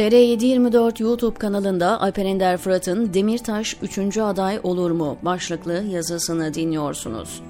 TR724 YouTube kanalında Alper Ender Fırat'ın Demirtaş 3. aday olur mu başlıklı yazısını dinliyorsunuz.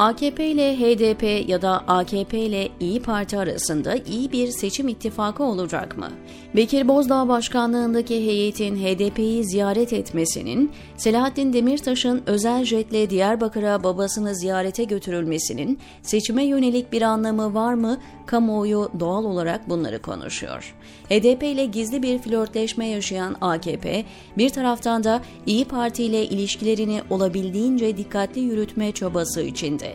AKP ile HDP ya da AKP ile İyi Parti arasında iyi bir seçim ittifakı olacak mı? Bekir Bozdağ başkanlığındaki heyetin HDP'yi ziyaret etmesinin, Selahattin Demirtaş'ın özel jetle Diyarbakır'a babasını ziyarete götürülmesinin seçime yönelik bir anlamı var mı? Kamuoyu doğal olarak bunları konuşuyor. HDP ile gizli bir flörtleşme yaşayan AKP, bir taraftan da İyi Parti ile ilişkilerini olabildiğince dikkatli yürütme çabası içinde.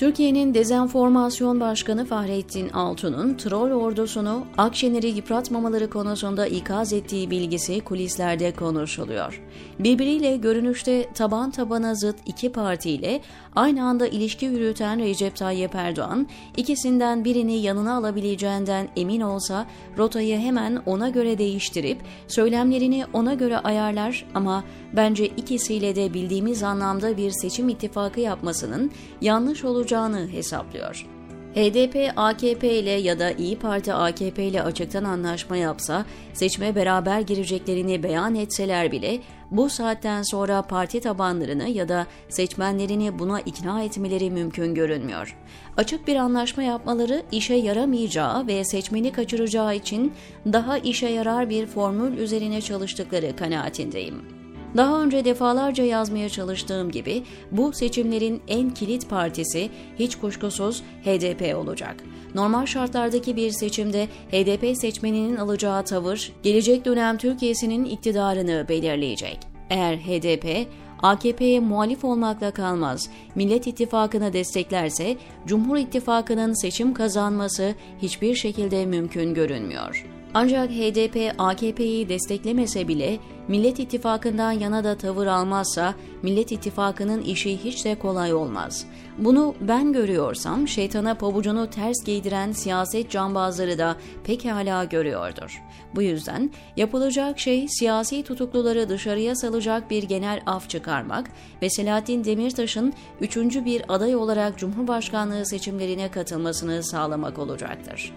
Türkiye'nin Dezenformasyon Başkanı Fahrettin Altun'un troll ordusunu Akşener'i yıpratmamaları konusunda ikaz ettiği bilgisi kulislerde konuşuluyor. Birbiriyle görünüşte taban tabana zıt iki partiyle aynı anda ilişki yürüten Recep Tayyip Erdoğan, ikisinden birini yanına alabileceğinden emin olsa rotayı hemen ona göre değiştirip söylemlerini ona göre ayarlar ama bence ikisiyle de bildiğimiz anlamda bir seçim ittifakı yapmasının yanlış olacağını hesaplıyor. HDP AKP ile ya da İyi Parti AKP ile açıktan anlaşma yapsa, seçime beraber gireceklerini beyan etseler bile bu saatten sonra parti tabanlarını ya da seçmenlerini buna ikna etmeleri mümkün görünmüyor. Açık bir anlaşma yapmaları işe yaramayacağı ve seçmeni kaçıracağı için daha işe yarar bir formül üzerine çalıştıkları kanaatindeyim. Daha önce defalarca yazmaya çalıştığım gibi bu seçimlerin en kilit partisi hiç kuşkusuz HDP olacak. Normal şartlardaki bir seçimde HDP seçmeninin alacağı tavır gelecek dönem Türkiye'sinin iktidarını belirleyecek. Eğer HDP AKP'ye muhalif olmakla kalmaz, Millet İttifakı'nı desteklerse Cumhur İttifakı'nın seçim kazanması hiçbir şekilde mümkün görünmüyor. Ancak HDP AKP'yi desteklemese bile Millet İttifakı'ndan yana da tavır almazsa Millet İttifakı'nın işi hiç de kolay olmaz. Bunu ben görüyorsam şeytana pabucunu ters giydiren siyaset cambazları da pekala görüyordur. Bu yüzden yapılacak şey siyasi tutukluları dışarıya salacak bir genel af çıkarmak ve Selahattin Demirtaş'ın üçüncü bir aday olarak Cumhurbaşkanlığı seçimlerine katılmasını sağlamak olacaktır.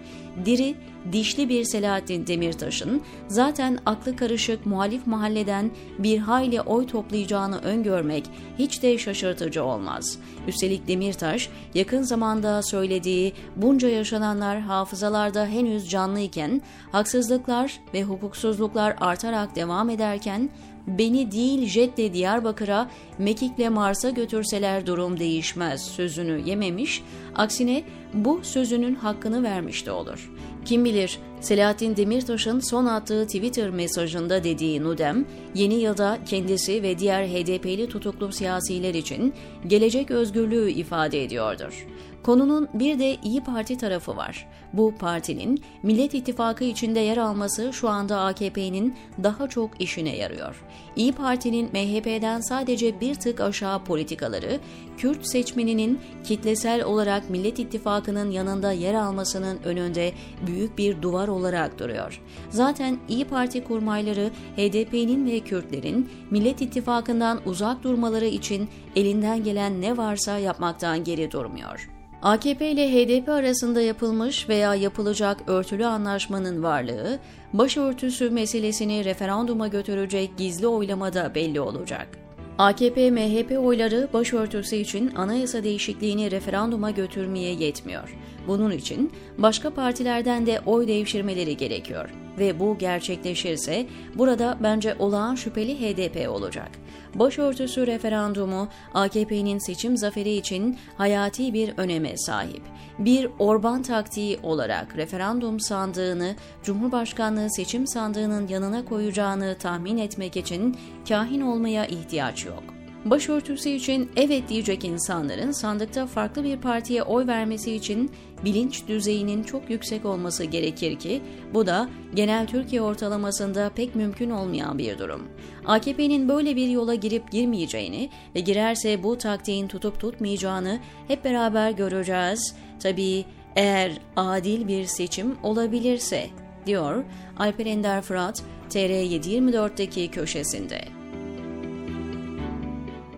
Diri, dişli bir Selahattin Demirtaş'ın zaten aklı karışık muhalif mahalleden bir hayli oy toplayacağını öngörmek hiç de şaşırtıcı olmaz. Üstelik Demirtaş yakın zamanda söylediği bunca yaşananlar hafızalarda henüz canlıyken, haksızlıklar ve hukuksuzluklar artarak devam ederken beni değil jetle Diyarbakır'a, Mekik'le Mars'a götürseler durum değişmez sözünü yememiş, aksine bu sözünün hakkını vermiş de olur. Kim bilir Selahattin Demirtaş'ın son attığı Twitter mesajında dediği Nudem, yeni yılda kendisi ve diğer HDP'li tutuklu siyasiler için gelecek özgürlüğü ifade ediyordur. Konunun bir de İyi Parti tarafı var. Bu partinin Millet İttifakı içinde yer alması şu anda AKP'nin daha çok işine yarıyor. İyi Parti'nin MHP'den sadece bir tık aşağı politikaları, Kürt seçmeninin kitlesel olarak Millet İttifakı'nın yanında yer almasının önünde büyük bir duvar olarak duruyor. Zaten İyi Parti kurmayları HDP'nin ve Kürtlerin Millet İttifakı'ndan uzak durmaları için elinden gelen ne varsa yapmaktan geri durmuyor. AKP ile HDP arasında yapılmış veya yapılacak örtülü anlaşmanın varlığı, başörtüsü meselesini referanduma götürecek gizli oylamada belli olacak. AKP-MHP oyları başörtüsü için anayasa değişikliğini referanduma götürmeye yetmiyor. Bunun için başka partilerden de oy devşirmeleri gerekiyor ve bu gerçekleşirse burada bence olağan şüpheli HDP olacak. Başörtüsü referandumu AKP'nin seçim zaferi için hayati bir öneme sahip. Bir Orban taktiği olarak referandum sandığını Cumhurbaşkanlığı seçim sandığının yanına koyacağını tahmin etmek için kahin olmaya ihtiyaç yok. Başörtüsü için evet diyecek insanların sandıkta farklı bir partiye oy vermesi için bilinç düzeyinin çok yüksek olması gerekir ki bu da genel Türkiye ortalamasında pek mümkün olmayan bir durum. AKP'nin böyle bir yola girip girmeyeceğini ve girerse bu taktiğin tutup tutmayacağını hep beraber göreceğiz. Tabii eğer adil bir seçim olabilirse diyor Alper Ender Fırat TR724'deki köşesinde.